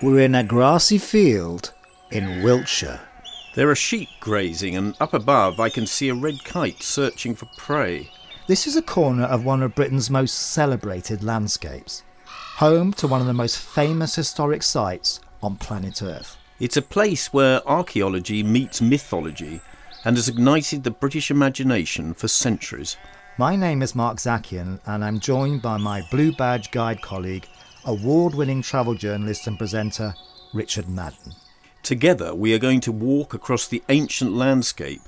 We're in a grassy field in Wiltshire. There are sheep grazing, and up above I can see a red kite searching for prey. This is a corner of one of Britain's most celebrated landscapes, home to one of the most famous historic sites on planet Earth. It's a place where archaeology meets mythology and has ignited the British imagination for centuries. My name is Mark Zakian, and I'm joined by my Blue Badge Guide colleague, award winning travel journalist and presenter Richard Madden. Together, we are going to walk across the ancient landscape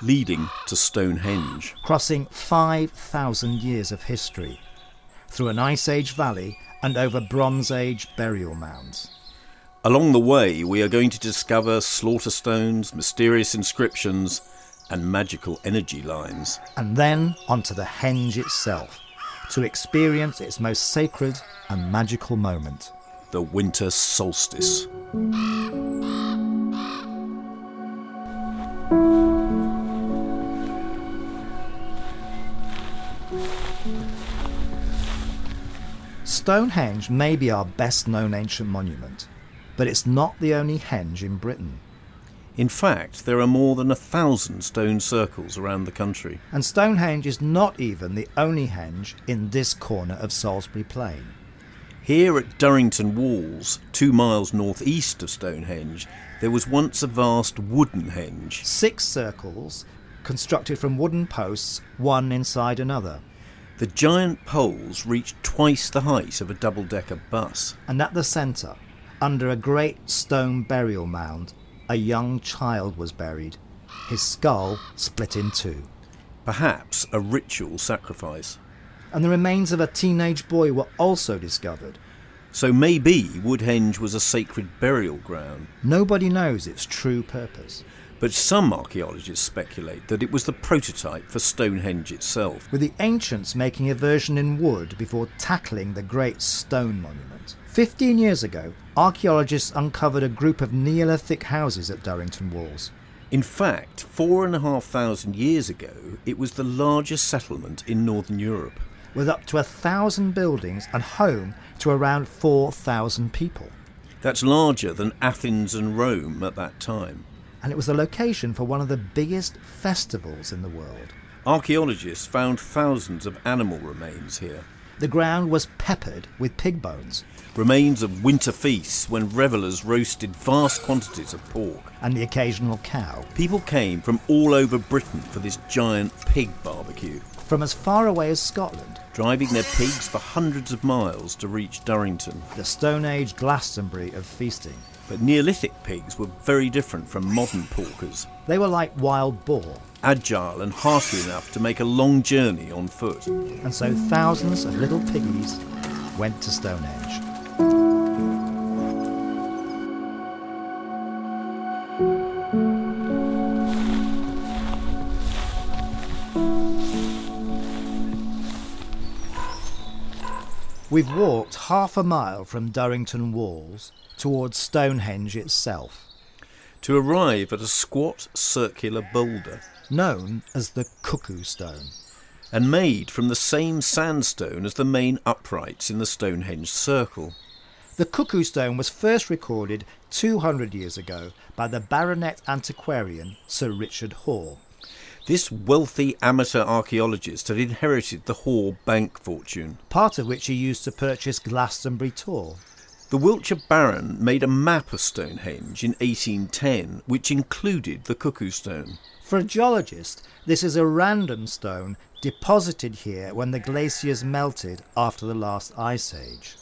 leading to Stonehenge. Crossing 5,000 years of history, through an Ice Age valley and over Bronze Age burial mounds. Along the way, we are going to discover slaughter stones, mysterious inscriptions, and magical energy lines. And then onto the henge itself to experience its most sacred and magical moment the winter solstice. Stonehenge may be our best known ancient monument, but it's not the only henge in Britain. In fact, there are more than a thousand stone circles around the country. And Stonehenge is not even the only henge in this corner of Salisbury Plain. Here at Durrington Walls, two miles northeast of Stonehenge, there was once a vast wooden henge. Six circles constructed from wooden posts, one inside another. The giant poles reached twice the height of a double decker bus. And at the centre, under a great stone burial mound, a young child was buried, his skull split in two. Perhaps a ritual sacrifice. And the remains of a teenage boy were also discovered. So maybe Woodhenge was a sacred burial ground. Nobody knows its true purpose. But some archaeologists speculate that it was the prototype for Stonehenge itself. With the ancients making a version in wood before tackling the great stone monument. Fifteen years ago, archaeologists uncovered a group of Neolithic houses at Durrington Walls. In fact, four and a half thousand years ago, it was the largest settlement in Northern Europe. With up to a thousand buildings and home to around 4,000 people. That's larger than Athens and Rome at that time. And it was the location for one of the biggest festivals in the world. Archaeologists found thousands of animal remains here. The ground was peppered with pig bones. Remains of winter feasts when revellers roasted vast quantities of pork. And the occasional cow. People came from all over Britain for this giant pig barbecue. From as far away as Scotland. Driving their pigs for hundreds of miles to reach Durrington. The Stone Age Glastonbury of feasting. But Neolithic pigs were very different from modern porkers. They were like wild boar, agile and hearty enough to make a long journey on foot. And so thousands of little piggies went to Stonehenge. We've walked half a mile from Durrington Walls towards Stonehenge itself. To arrive at a squat circular boulder known as the Cuckoo Stone. And made from the same sandstone as the main uprights in the Stonehenge Circle. The Cuckoo Stone was first recorded 200 years ago by the baronet antiquarian Sir Richard Hoare. This wealthy amateur archaeologist had inherited the Hoare bank fortune, part of which he used to purchase Glastonbury Tor. The Wiltshire Baron made a map of Stonehenge in 1810, which included the Cuckoo Stone. For a geologist, this is a random stone deposited here when the glaciers melted after the last ice age.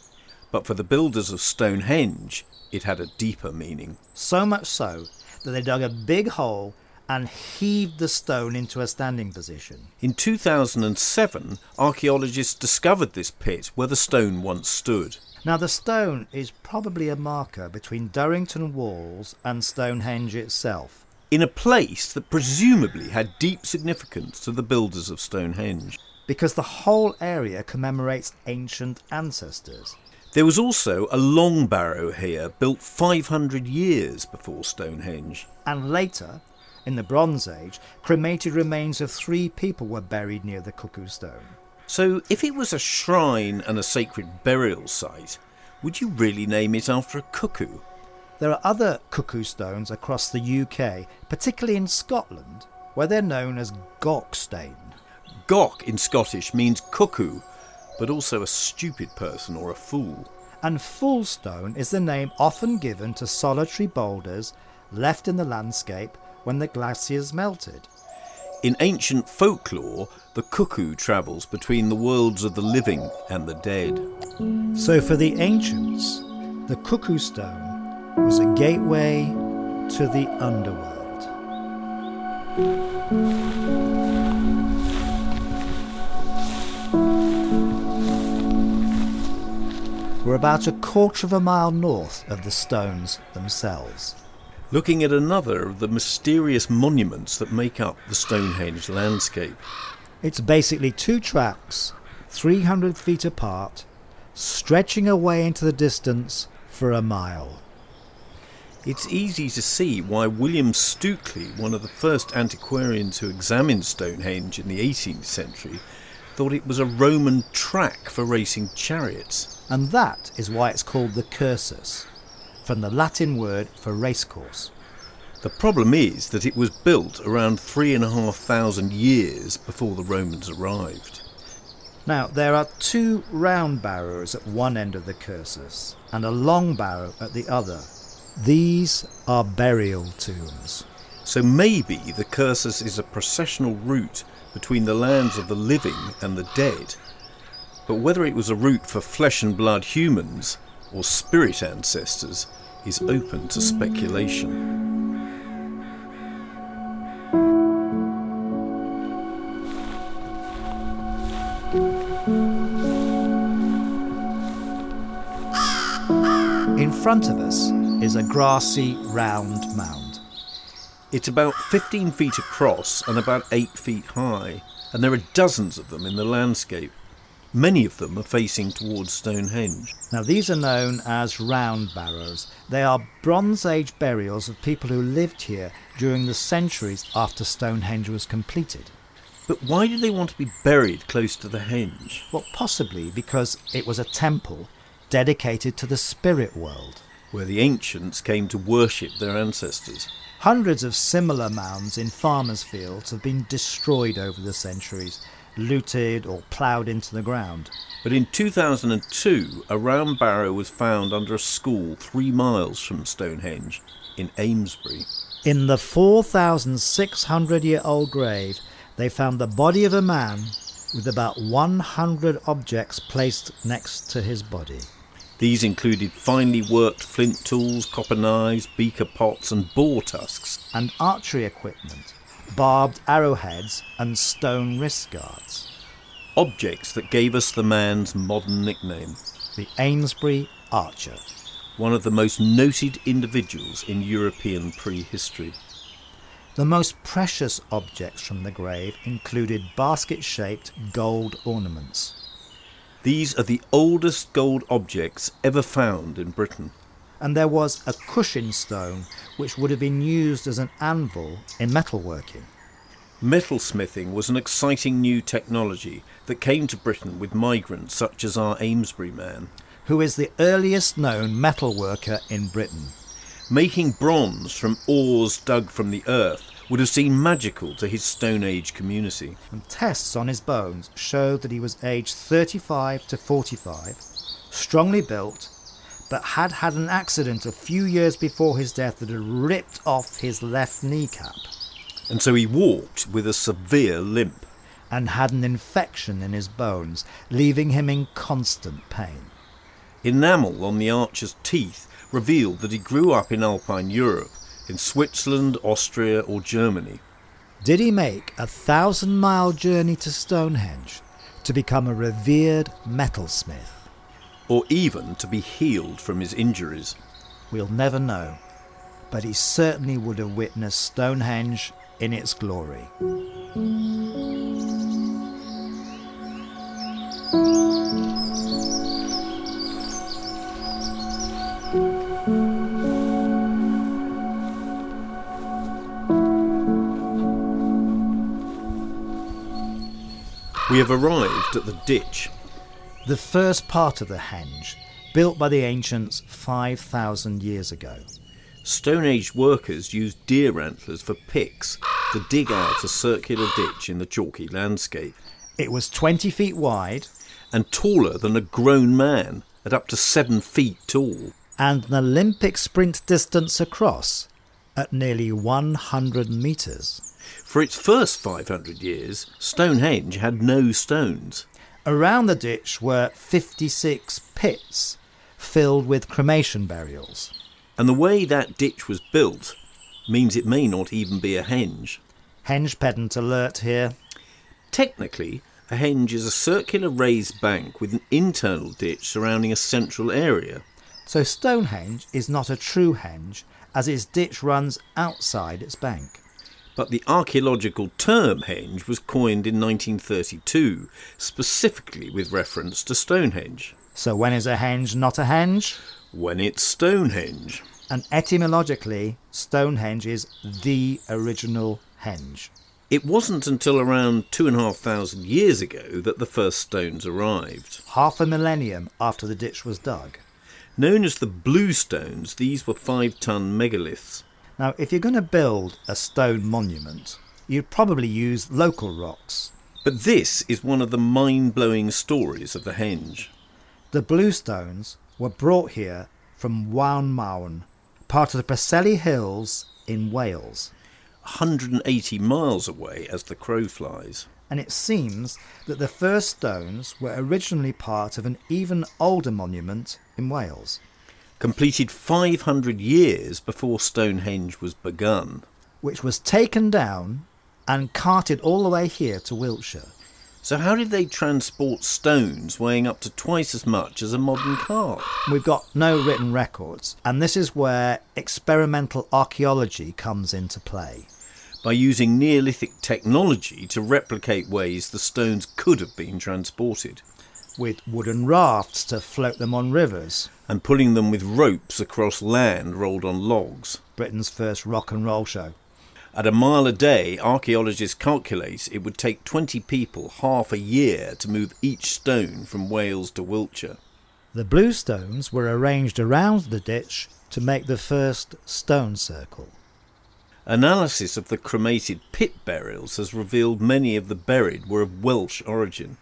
But for the builders of Stonehenge, it had a deeper meaning. So much so that they dug a big hole and heaved the stone into a standing position. In 2007, archaeologists discovered this pit where the stone once stood. Now, the stone is probably a marker between Durrington Walls and Stonehenge itself in a place that presumably had deep significance to the builders of Stonehenge. Because the whole area commemorates ancient ancestors. There was also a long barrow here, built 500 years before Stonehenge. And later, in the Bronze Age, cremated remains of three people were buried near the Cuckoo Stone. So, if it was a shrine and a sacred burial site, would you really name it after a cuckoo? There are other cuckoo stones across the UK, particularly in Scotland, where they're known as Gowkstane. Gowk in Scottish means cuckoo, but also a stupid person or a fool. And Foolstone is the name often given to solitary boulders left in the landscape when the glaciers melted. In ancient folklore, the cuckoo travels between the worlds of the living and the dead. So for the ancients, the cuckoo stone was a gateway to the underworld. We're about a quarter of a mile north of the stones themselves. Looking at another of the mysterious monuments that make up the Stonehenge landscape. It's basically two tracks, 300 feet apart, stretching away into the distance for a mile. It's easy to see why William Stukeley, one of the first antiquarians who examined Stonehenge in the 18th century, thought it was a Roman track for racing chariots. And that is why it's called the cursus, from the Latin word for racecourse. The problem is that it was built around three and a half thousand years before the Romans arrived. Now, there are two round barrows at one end of the cursus and a long barrow at the other, these are burial tombs. So maybe the cursus is a processional route between the lands of the living and the dead. But whether it was a route for flesh and blood humans or spirit ancestors is open to speculation. In front of us is a grassy round mound. It's about 15 feet across and about 8 feet high, and there are dozens of them in the landscape. Many of them are facing towards Stonehenge. Now, these are known as round barrows. They are Bronze Age burials of people who lived here during the centuries after Stonehenge was completed. But why did they want to be buried close to the henge? Well, possibly because it was a temple dedicated to the spirit world. Where the ancients came to worship their ancestors. Hundreds of similar mounds in farmers' fields have been destroyed over the centuries, looted or ploughed into the ground. But in 2002, a round barrow was found under a school three miles from Stonehenge in Amesbury. In the 4,600 year old grave, they found the body of a man with about 100 objects placed next to his body. These included finely worked flint tools, copper knives, beaker pots, and boar tusks. And archery equipment, barbed arrowheads, and stone wrist guards. Objects that gave us the man's modern nickname the Amesbury Archer. One of the most noted individuals in European prehistory. The most precious objects from the grave included basket shaped gold ornaments. These are the oldest gold objects ever found in Britain. And there was a cushion stone which would have been used as an anvil in metalworking. Metalsmithing was an exciting new technology that came to Britain with migrants such as our Amesbury man, who is the earliest known metalworker in Britain. Making bronze from ores dug from the earth would have seemed magical to his Stone Age community. And tests on his bones showed that he was aged 35 to 45, strongly built, but had had an accident a few years before his death that had ripped off his left kneecap. And so he walked with a severe limp. And had an infection in his bones, leaving him in constant pain. Enamel on the archer's teeth revealed that he grew up in Alpine Europe in Switzerland, Austria, or Germany. Did he make a thousand mile journey to Stonehenge to become a revered metalsmith? Or even to be healed from his injuries? We'll never know, but he certainly would have witnessed Stonehenge in its glory. We have arrived at the ditch. The first part of the henge built by the ancients 5,000 years ago. Stone Age workers used deer antlers for picks to dig out a circular ditch in the chalky landscape. It was 20 feet wide and taller than a grown man at up to seven feet tall. and an Olympic sprint distance across at nearly 100 metres. For its first 500 years, Stonehenge had no stones. Around the ditch were 56 pits filled with cremation burials. And the way that ditch was built means it may not even be a henge. Henge pedant alert here. Technically, a henge is a circular raised bank with an internal ditch surrounding a central area. So Stonehenge is not a true henge as its ditch runs outside its bank. But the archaeological term henge was coined in 1932, specifically with reference to Stonehenge. So when is a henge not a henge? When it's Stonehenge. And etymologically, Stonehenge is the original henge. It wasn't until around two and a half thousand years ago that the first stones arrived. Half a millennium after the ditch was dug. Known as the Blue Stones, these were five ton megaliths. Now, if you're going to build a stone monument, you'd probably use local rocks. But this is one of the mind blowing stories of the henge. The bluestones were brought here from Waun part of the Preseli Hills in Wales. 180 miles away as the crow flies. And it seems that the first stones were originally part of an even older monument in Wales. Completed 500 years before Stonehenge was begun. Which was taken down and carted all the way here to Wiltshire. So, how did they transport stones weighing up to twice as much as a modern car? We've got no written records, and this is where experimental archaeology comes into play. By using Neolithic technology to replicate ways the stones could have been transported. With wooden rafts to float them on rivers. And pulling them with ropes across land rolled on logs. Britain's first rock and roll show. At a mile a day, archaeologists calculate it would take 20 people half a year to move each stone from Wales to Wiltshire. The blue stones were arranged around the ditch to make the first stone circle. Analysis of the cremated pit burials has revealed many of the buried were of Welsh origin.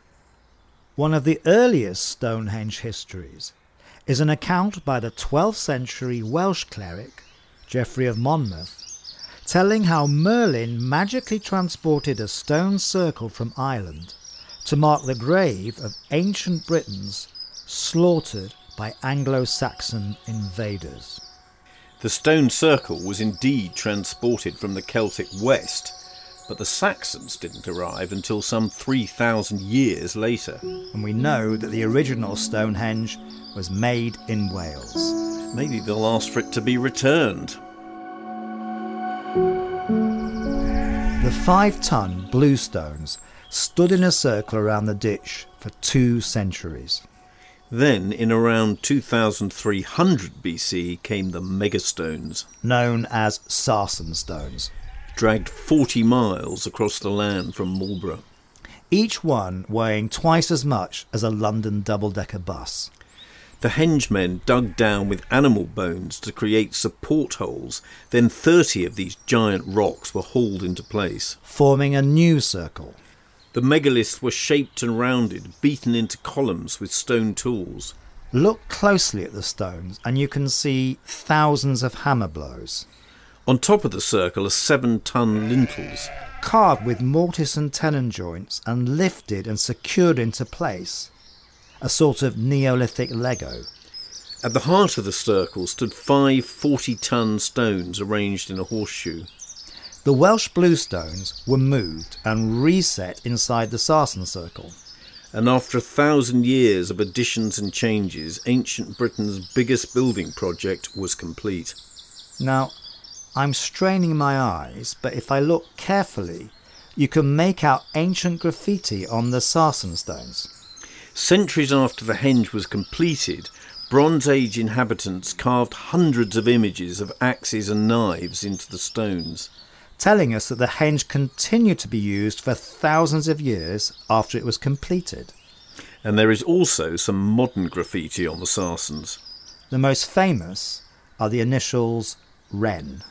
One of the earliest Stonehenge histories is an account by the 12th century Welsh cleric Geoffrey of Monmouth telling how Merlin magically transported a stone circle from Ireland to mark the grave of ancient Britons slaughtered by Anglo Saxon invaders. The stone circle was indeed transported from the Celtic west, but the Saxons didn't arrive until some 3,000 years later. And we know that the original Stonehenge was made in Wales. Maybe they'll ask for it to be returned. The five ton bluestones stood in a circle around the ditch for two centuries. Then, in around 2300 BC, came the megastones, known as sarsen stones, dragged 40 miles across the land from Marlborough. Each one weighing twice as much as a London double decker bus. The hengemen dug down with animal bones to create support holes. Then 30 of these giant rocks were hauled into place, forming a new circle. The megaliths were shaped and rounded, beaten into columns with stone tools. Look closely at the stones, and you can see thousands of hammer blows. On top of the circle are seven ton lintels, carved with mortise and tenon joints and lifted and secured into place a sort of Neolithic Lego. At the heart of the circle stood five 40 ton stones arranged in a horseshoe. The Welsh bluestones were moved and reset inside the Sarsen circle. And after a thousand years of additions and changes, ancient Britain's biggest building project was complete. Now, I'm straining my eyes, but if I look carefully, you can make out ancient graffiti on the Sarsen stones. Centuries after the henge was completed, Bronze Age inhabitants carved hundreds of images of axes and knives into the stones. Telling us that the henge continued to be used for thousands of years after it was completed. And there is also some modern graffiti on the Sarsens. The most famous are the initials Wren.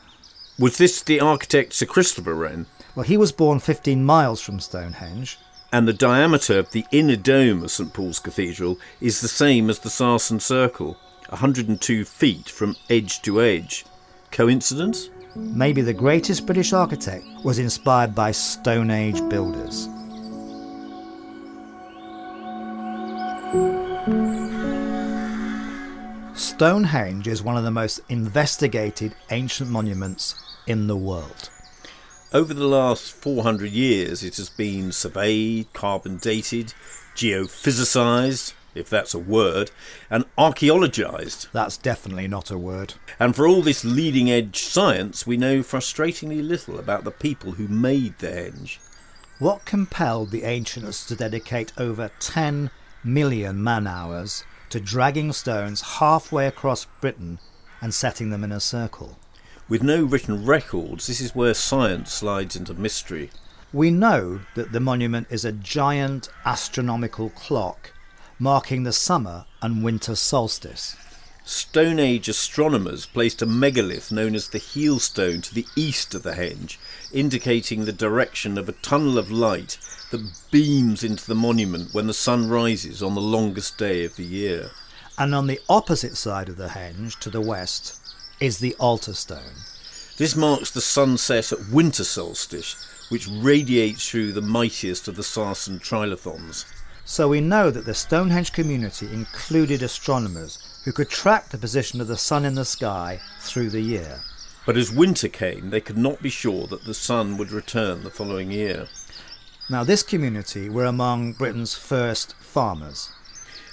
Was this the architect Sir Christopher Wren? Well, he was born 15 miles from Stonehenge. And the diameter of the inner dome of St Paul's Cathedral is the same as the Sarsen Circle, 102 feet from edge to edge. Coincidence? Maybe the greatest British architect was inspired by Stone Age builders. Stonehenge is one of the most investigated ancient monuments in the world. Over the last 400 years, it has been surveyed, carbon dated, geophysicised, if that's a word, and archaeologised. That's definitely not a word. And for all this leading edge science, we know frustratingly little about the people who made the henge. What compelled the ancients to dedicate over 10 million man hours to dragging stones halfway across Britain and setting them in a circle? With no written records, this is where science slides into mystery. We know that the monument is a giant astronomical clock marking the summer and winter solstice. Stone Age astronomers placed a megalith known as the Heelstone to the east of the henge, indicating the direction of a tunnel of light that beams into the monument when the sun rises on the longest day of the year. And on the opposite side of the henge, to the west, is the altar stone. This marks the sunset at winter solstice, which radiates through the mightiest of the Sarsen trilithons. So we know that the Stonehenge community included astronomers who could track the position of the sun in the sky through the year. But as winter came, they could not be sure that the sun would return the following year. Now, this community were among Britain's first farmers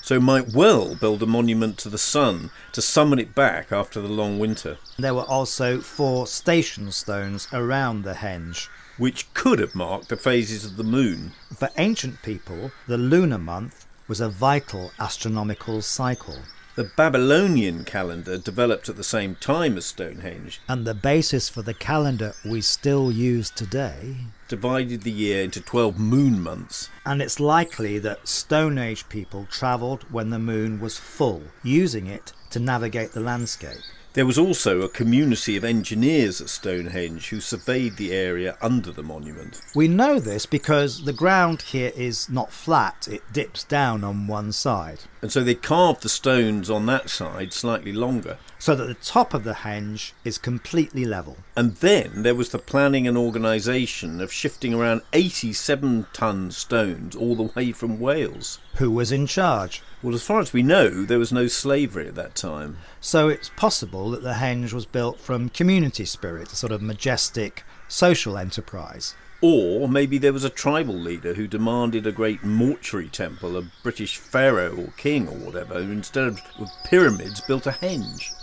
so might well build a monument to the sun to summon it back after the long winter. There were also four station stones around the henge. Which could have marked the phases of the moon. For ancient people, the lunar month was a vital astronomical cycle. The Babylonian calendar developed at the same time as Stonehenge. And the basis for the calendar we still use today divided the year into 12 moon months. And it's likely that Stone Age people travelled when the moon was full, using it to navigate the landscape. There was also a community of engineers at Stonehenge who surveyed the area under the monument. We know this because the ground here is not flat, it dips down on one side. And so they carved the stones on that side slightly longer. So that the top of the henge is completely level. And then there was the planning and organisation of shifting around 87 ton stones all the way from Wales. Who was in charge? Well, as far as we know, there was no slavery at that time. So it's possible that the henge was built from community spirit, a sort of majestic social enterprise. Or maybe there was a tribal leader who demanded a great mortuary temple, a British pharaoh or king or whatever, who instead of pyramids built a henge.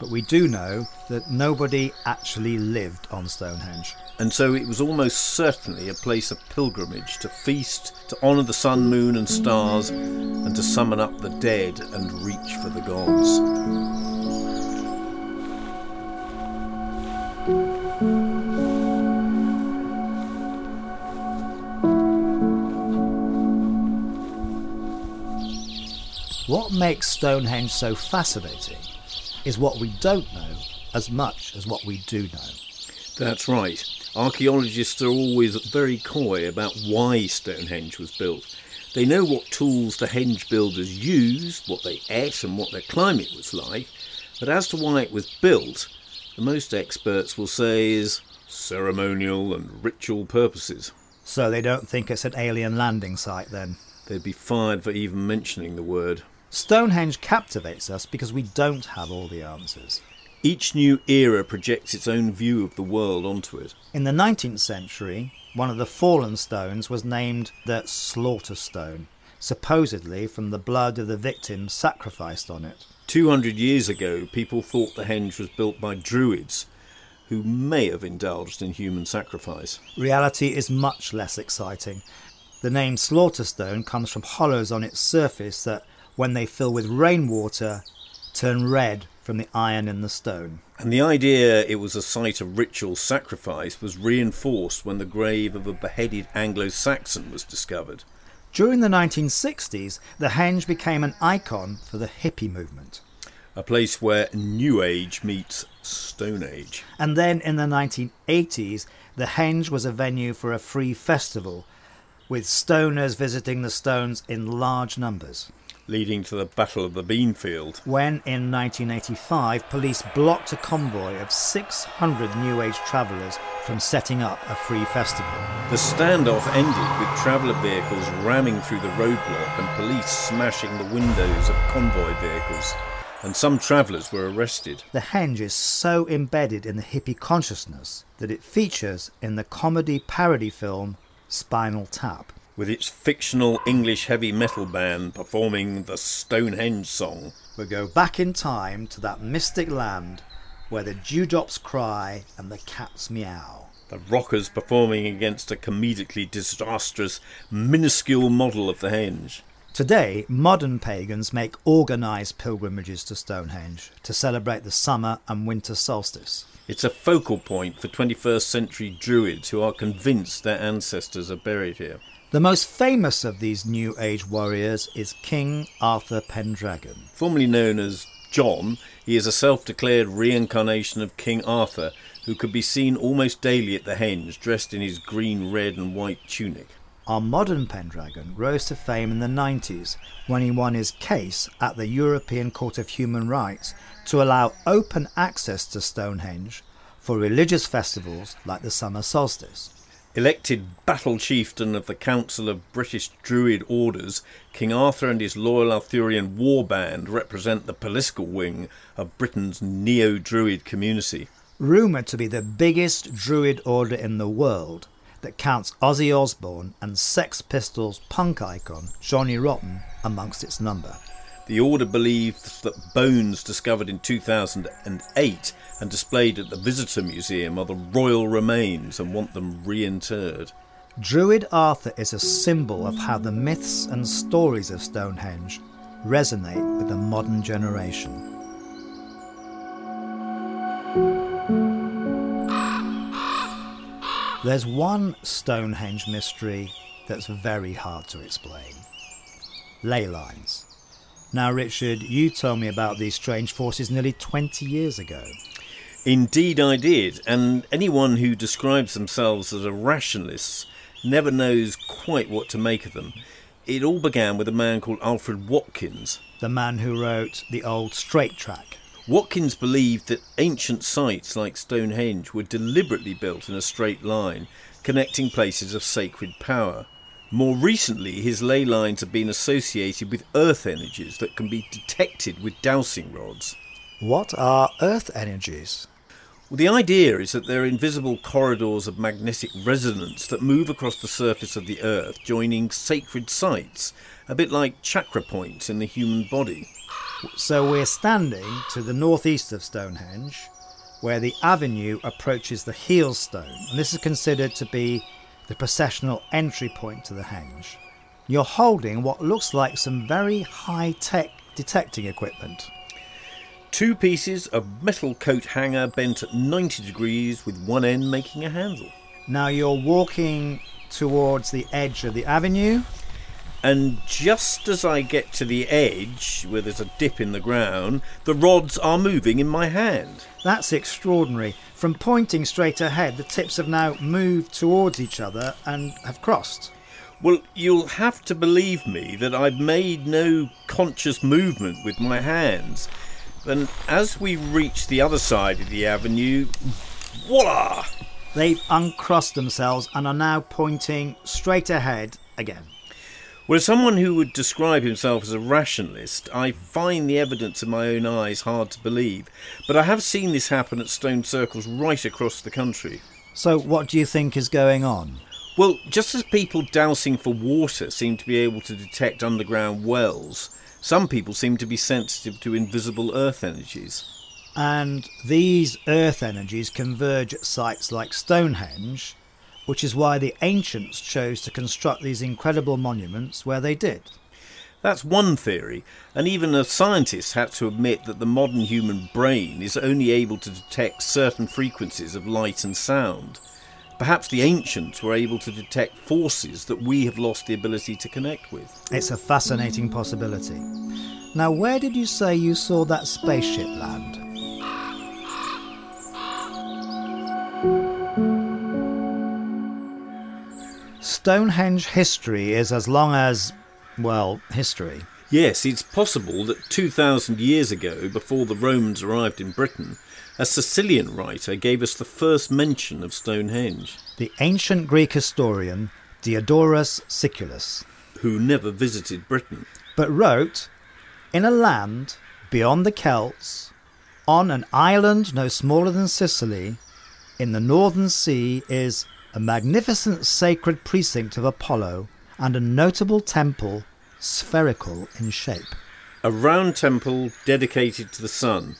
But we do know that nobody actually lived on Stonehenge. And so it was almost certainly a place of pilgrimage to feast, to honour the sun, moon, and stars, and to summon up the dead and reach for the gods. What makes Stonehenge so fascinating is what we don't know as much as what we do know. That's right. Archaeologists are always very coy about why Stonehenge was built. They know what tools the henge builders used, what they ate, and what their climate was like, but as to why it was built, the most experts will say is ceremonial and ritual purposes. So they don't think it's an alien landing site then? They'd be fired for even mentioning the word. Stonehenge captivates us because we don't have all the answers. Each new era projects its own view of the world onto it. In the 19th century, one of the fallen stones was named the Slaughter Stone, supposedly from the blood of the victims sacrificed on it. 200 years ago, people thought the henge was built by Druids, who may have indulged in human sacrifice. Reality is much less exciting. The name Slaughter Stone comes from hollows on its surface that when they fill with rainwater, turn red from the iron in the stone. And the idea it was a site of ritual sacrifice was reinforced when the grave of a beheaded Anglo Saxon was discovered. During the 1960s, the Henge became an icon for the hippie movement. A place where New Age meets Stone Age. And then in the 1980s, the Henge was a venue for a free festival, with stoners visiting the stones in large numbers leading to the Battle of the Beanfield. When in 1985 police blocked a convoy of 600 New Age travellers from setting up a free festival. The standoff ended with traveller vehicles ramming through the roadblock and police smashing the windows of convoy vehicles. And some travellers were arrested. The Henge is so embedded in the hippie consciousness that it features in the comedy parody film Spinal Tap with its fictional English heavy metal band performing the Stonehenge song. We go back in time to that mystic land where the dewdrops cry and the cats meow. The rockers performing against a comedically disastrous, minuscule model of the henge. Today, modern pagans make organised pilgrimages to Stonehenge to celebrate the summer and winter solstice. It's a focal point for 21st century Druids who are convinced their ancestors are buried here. The most famous of these New Age warriors is King Arthur Pendragon. Formerly known as John, he is a self declared reincarnation of King Arthur who could be seen almost daily at the henge dressed in his green, red, and white tunic. Our modern Pendragon rose to fame in the 90s when he won his case at the European Court of Human Rights to allow open access to Stonehenge for religious festivals like the summer solstice. Elected battle chieftain of the Council of British Druid Orders, King Arthur and his loyal Arthurian war band represent the political wing of Britain's neo Druid community. Rumoured to be the biggest Druid order in the world, that counts Ozzy Osbourne and Sex Pistols punk icon Johnny Rotten amongst its number. The order believes that bones discovered in 2008 and displayed at the Visitor Museum are the royal remains and want them reinterred. Druid Arthur is a symbol of how the myths and stories of Stonehenge resonate with the modern generation. There's one Stonehenge mystery that's very hard to explain ley lines. Now, Richard, you told me about these strange forces nearly 20 years ago. Indeed, I did, and anyone who describes themselves as a rationalist never knows quite what to make of them. It all began with a man called Alfred Watkins. The man who wrote the old Straight Track. Watkins believed that ancient sites like Stonehenge were deliberately built in a straight line, connecting places of sacred power. More recently, his ley lines have been associated with earth energies that can be detected with dowsing rods. What are earth energies? Well, the idea is that there are invisible corridors of magnetic resonance that move across the surface of the Earth, joining sacred sites, a bit like chakra points in the human body. So we're standing to the northeast of Stonehenge, where the avenue approaches the heel stone, and this is considered to be the processional entry point to the henge. You're holding what looks like some very high tech detecting equipment. Two pieces of metal coat hanger bent at 90 degrees with one end making a handle. Now you're walking towards the edge of the avenue. And just as I get to the edge, where there's a dip in the ground, the rods are moving in my hand. That's extraordinary. From pointing straight ahead, the tips have now moved towards each other and have crossed. Well, you'll have to believe me that I've made no conscious movement with my hands. Then, as we reach the other side of the avenue, voila! They've uncrossed themselves and are now pointing straight ahead again. Well, as someone who would describe himself as a rationalist, I find the evidence in my own eyes hard to believe. But I have seen this happen at stone circles right across the country. So, what do you think is going on? Well, just as people dowsing for water seem to be able to detect underground wells, some people seem to be sensitive to invisible earth energies. And these earth energies converge at sites like Stonehenge, which is why the ancients chose to construct these incredible monuments where they did. That's one theory, and even a scientist had to admit that the modern human brain is only able to detect certain frequencies of light and sound. Perhaps the ancients were able to detect forces that we have lost the ability to connect with. It's a fascinating possibility. Now, where did you say you saw that spaceship land? Stonehenge history is as long as, well, history. Yes, it's possible that 2,000 years ago, before the Romans arrived in Britain, a Sicilian writer gave us the first mention of Stonehenge. The ancient Greek historian Diodorus Siculus, who never visited Britain, but wrote, In a land beyond the Celts, on an island no smaller than Sicily, in the northern sea is a magnificent sacred precinct of Apollo and a notable temple spherical in shape. A round temple dedicated to the sun.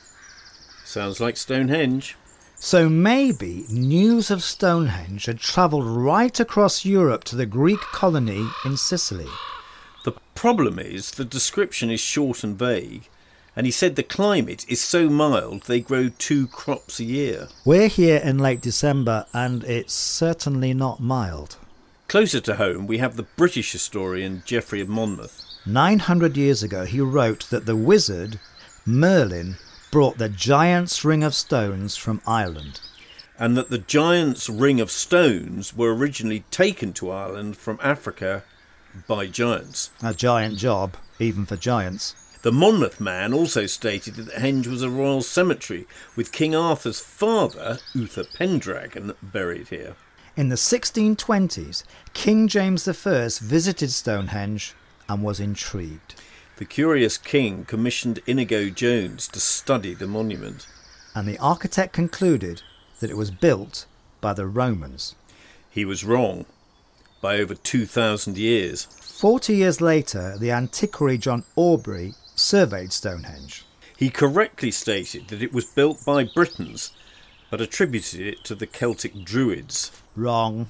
Sounds like Stonehenge. So maybe news of Stonehenge had travelled right across Europe to the Greek colony in Sicily. The problem is the description is short and vague, and he said the climate is so mild they grow two crops a year. We're here in late December and it's certainly not mild. Closer to home, we have the British historian Geoffrey of Monmouth. 900 years ago, he wrote that the wizard, Merlin, brought the giant's ring of stones from Ireland. And that the giant's ring of stones were originally taken to Ireland from Africa by giants. A giant job, even for giants. The Monmouth man also stated that Henge was a royal cemetery, with King Arthur's father, Uther Pendragon, buried here. In the 1620s, King James I visited Stonehenge and was intrigued. The curious king commissioned Inigo Jones to study the monument. And the architect concluded that it was built by the Romans. He was wrong by over 2,000 years. Forty years later, the antiquary John Aubrey surveyed Stonehenge. He correctly stated that it was built by Britons, but attributed it to the Celtic Druids. Wrong.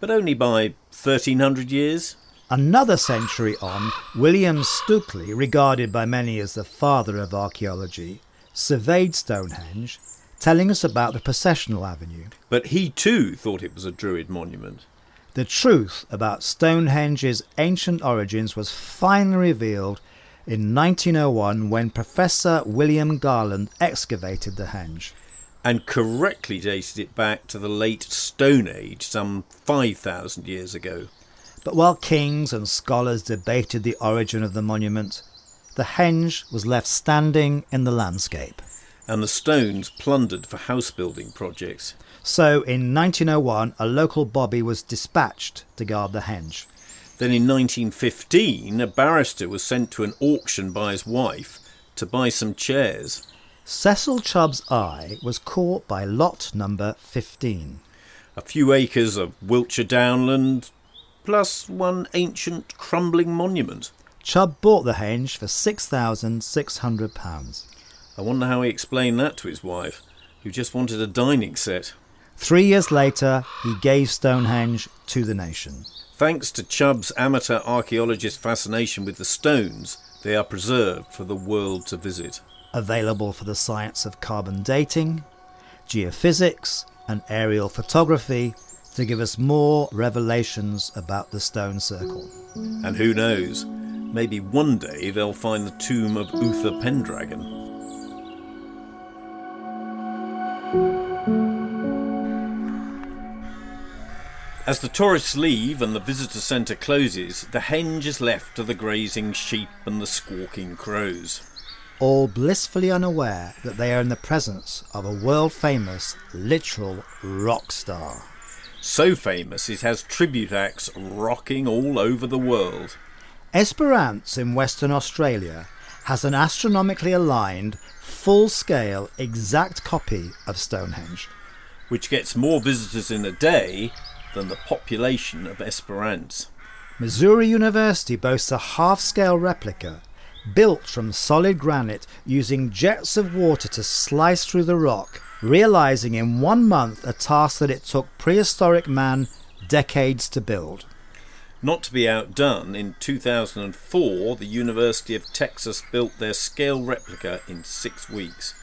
But only by 1300 years? Another century on, William Stukeley, regarded by many as the father of archaeology, surveyed Stonehenge, telling us about the processional avenue. But he too thought it was a Druid monument. The truth about Stonehenge's ancient origins was finally revealed in 1901 when Professor William Gowland excavated the henge. And correctly dated it back to the late Stone Age, some 5,000 years ago. But while kings and scholars debated the origin of the monument, the henge was left standing in the landscape. And the stones plundered for house building projects. So in 1901, a local bobby was dispatched to guard the henge. Then in 1915, a barrister was sent to an auction by his wife to buy some chairs. Cecil Chubb's eye was caught by lot number 15. A few acres of Wiltshire downland, plus one ancient crumbling monument. Chubb bought the henge for £6,600. I wonder how he explained that to his wife, who just wanted a dining set. Three years later, he gave Stonehenge to the nation. Thanks to Chubb's amateur archaeologist fascination with the stones, they are preserved for the world to visit. Available for the science of carbon dating, geophysics, and aerial photography to give us more revelations about the stone circle. And who knows, maybe one day they'll find the tomb of Uther Pendragon. As the tourists leave and the visitor centre closes, the henge is left to the grazing sheep and the squawking crows. All blissfully unaware that they are in the presence of a world famous, literal rock star. So famous it has tribute acts rocking all over the world. Esperance in Western Australia has an astronomically aligned, full scale, exact copy of Stonehenge. Which gets more visitors in a day than the population of Esperance. Missouri University boasts a half scale replica built from solid granite using jets of water to slice through the rock, realizing in one month a task that it took prehistoric man decades to build. Not to be outdone, in 2004 the University of Texas built their scale replica in six weeks.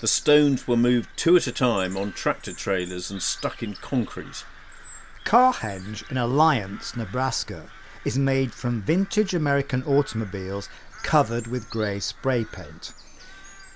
The stones were moved two at a time on tractor trailers and stuck in concrete Carhenge in Alliance, Nebraska, is made from vintage American automobiles covered with grey spray paint.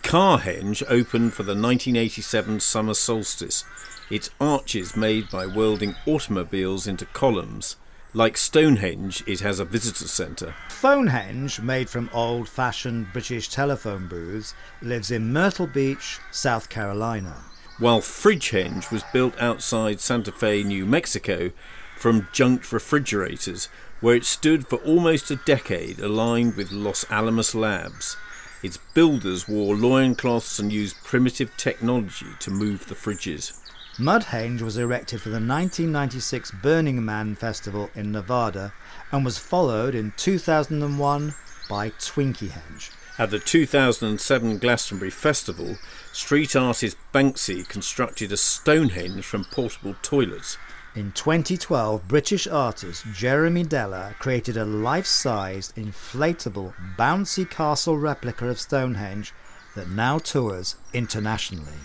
Carhenge opened for the 1987 summer solstice, its arches made by welding automobiles into columns. Like Stonehenge, it has a visitor centre. Phonehenge, made from old fashioned British telephone booths, lives in Myrtle Beach, South Carolina. While Fridgehenge was built outside Santa Fe, New Mexico, from junked refrigerators, where it stood for almost a decade aligned with Los Alamos Labs. Its builders wore loincloths and used primitive technology to move the fridges. Mudhenge was erected for the 1996 Burning Man Festival in Nevada and was followed in 2001 by Twinkiehenge. At the 2007 Glastonbury Festival, street artist Banksy constructed a Stonehenge from portable toilets. In 2012, British artist Jeremy Deller created a life sized, inflatable, bouncy castle replica of Stonehenge that now tours internationally.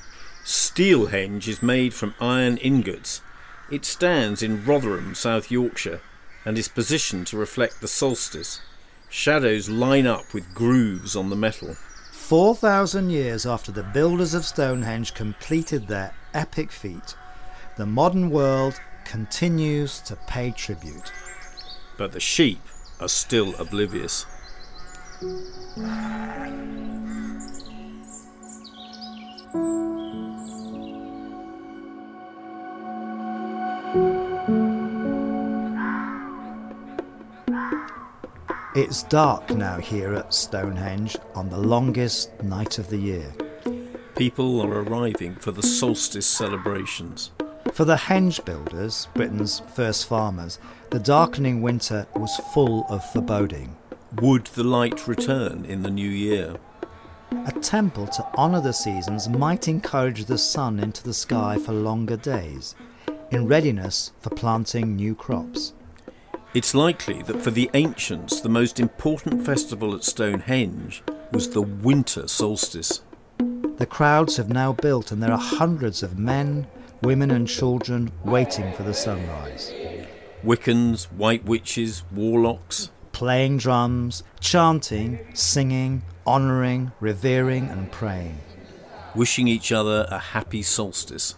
Steelhenge is made from iron ingots. It stands in Rotherham, South Yorkshire, and is positioned to reflect the solstice. Shadows line up with grooves on the metal. 4,000 years after the builders of Stonehenge completed their epic feat, the modern world continues to pay tribute. But the sheep are still oblivious. It's dark now here at Stonehenge on the longest night of the year. People are arriving for the solstice celebrations. For the henge builders, Britain's first farmers, the darkening winter was full of foreboding. Would the light return in the new year? A temple to honour the seasons might encourage the sun into the sky for longer days, in readiness for planting new crops. It's likely that for the ancients, the most important festival at Stonehenge was the winter solstice. The crowds have now built, and there are hundreds of men, women, and children waiting for the sunrise. Wiccans, white witches, warlocks. Playing drums, chanting, singing, honouring, revering, and praying. Wishing each other a happy solstice.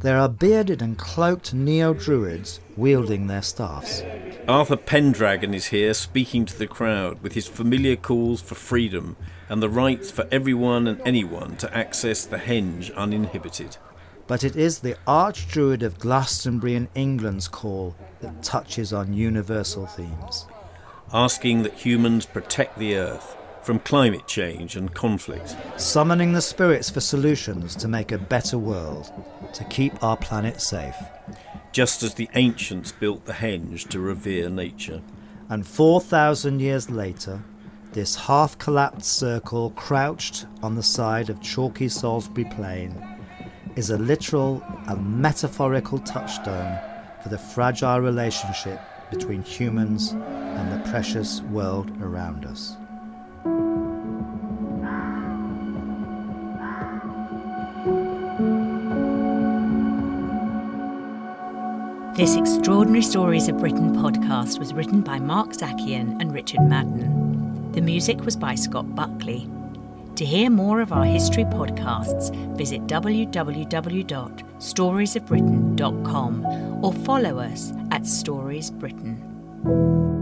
There are bearded and cloaked neo druids wielding their staffs. Arthur Pendragon is here speaking to the crowd with his familiar calls for freedom and the rights for everyone and anyone to access the henge uninhibited. But it is the Archdruid of Glastonbury in England's call that touches on universal themes. Asking that humans protect the earth from climate change and conflict. Summoning the spirits for solutions to make a better world, to keep our planet safe. Just as the ancients built the henge to revere nature. And 4,000 years later, this half collapsed circle crouched on the side of chalky Salisbury Plain is a literal and metaphorical touchstone for the fragile relationship between humans and the precious world around us. This Extraordinary Stories of Britain podcast was written by Mark Zakian and Richard Madden. The music was by Scott Buckley. To hear more of our history podcasts, visit www.storiesofbritain.com or follow us at Stories Britain.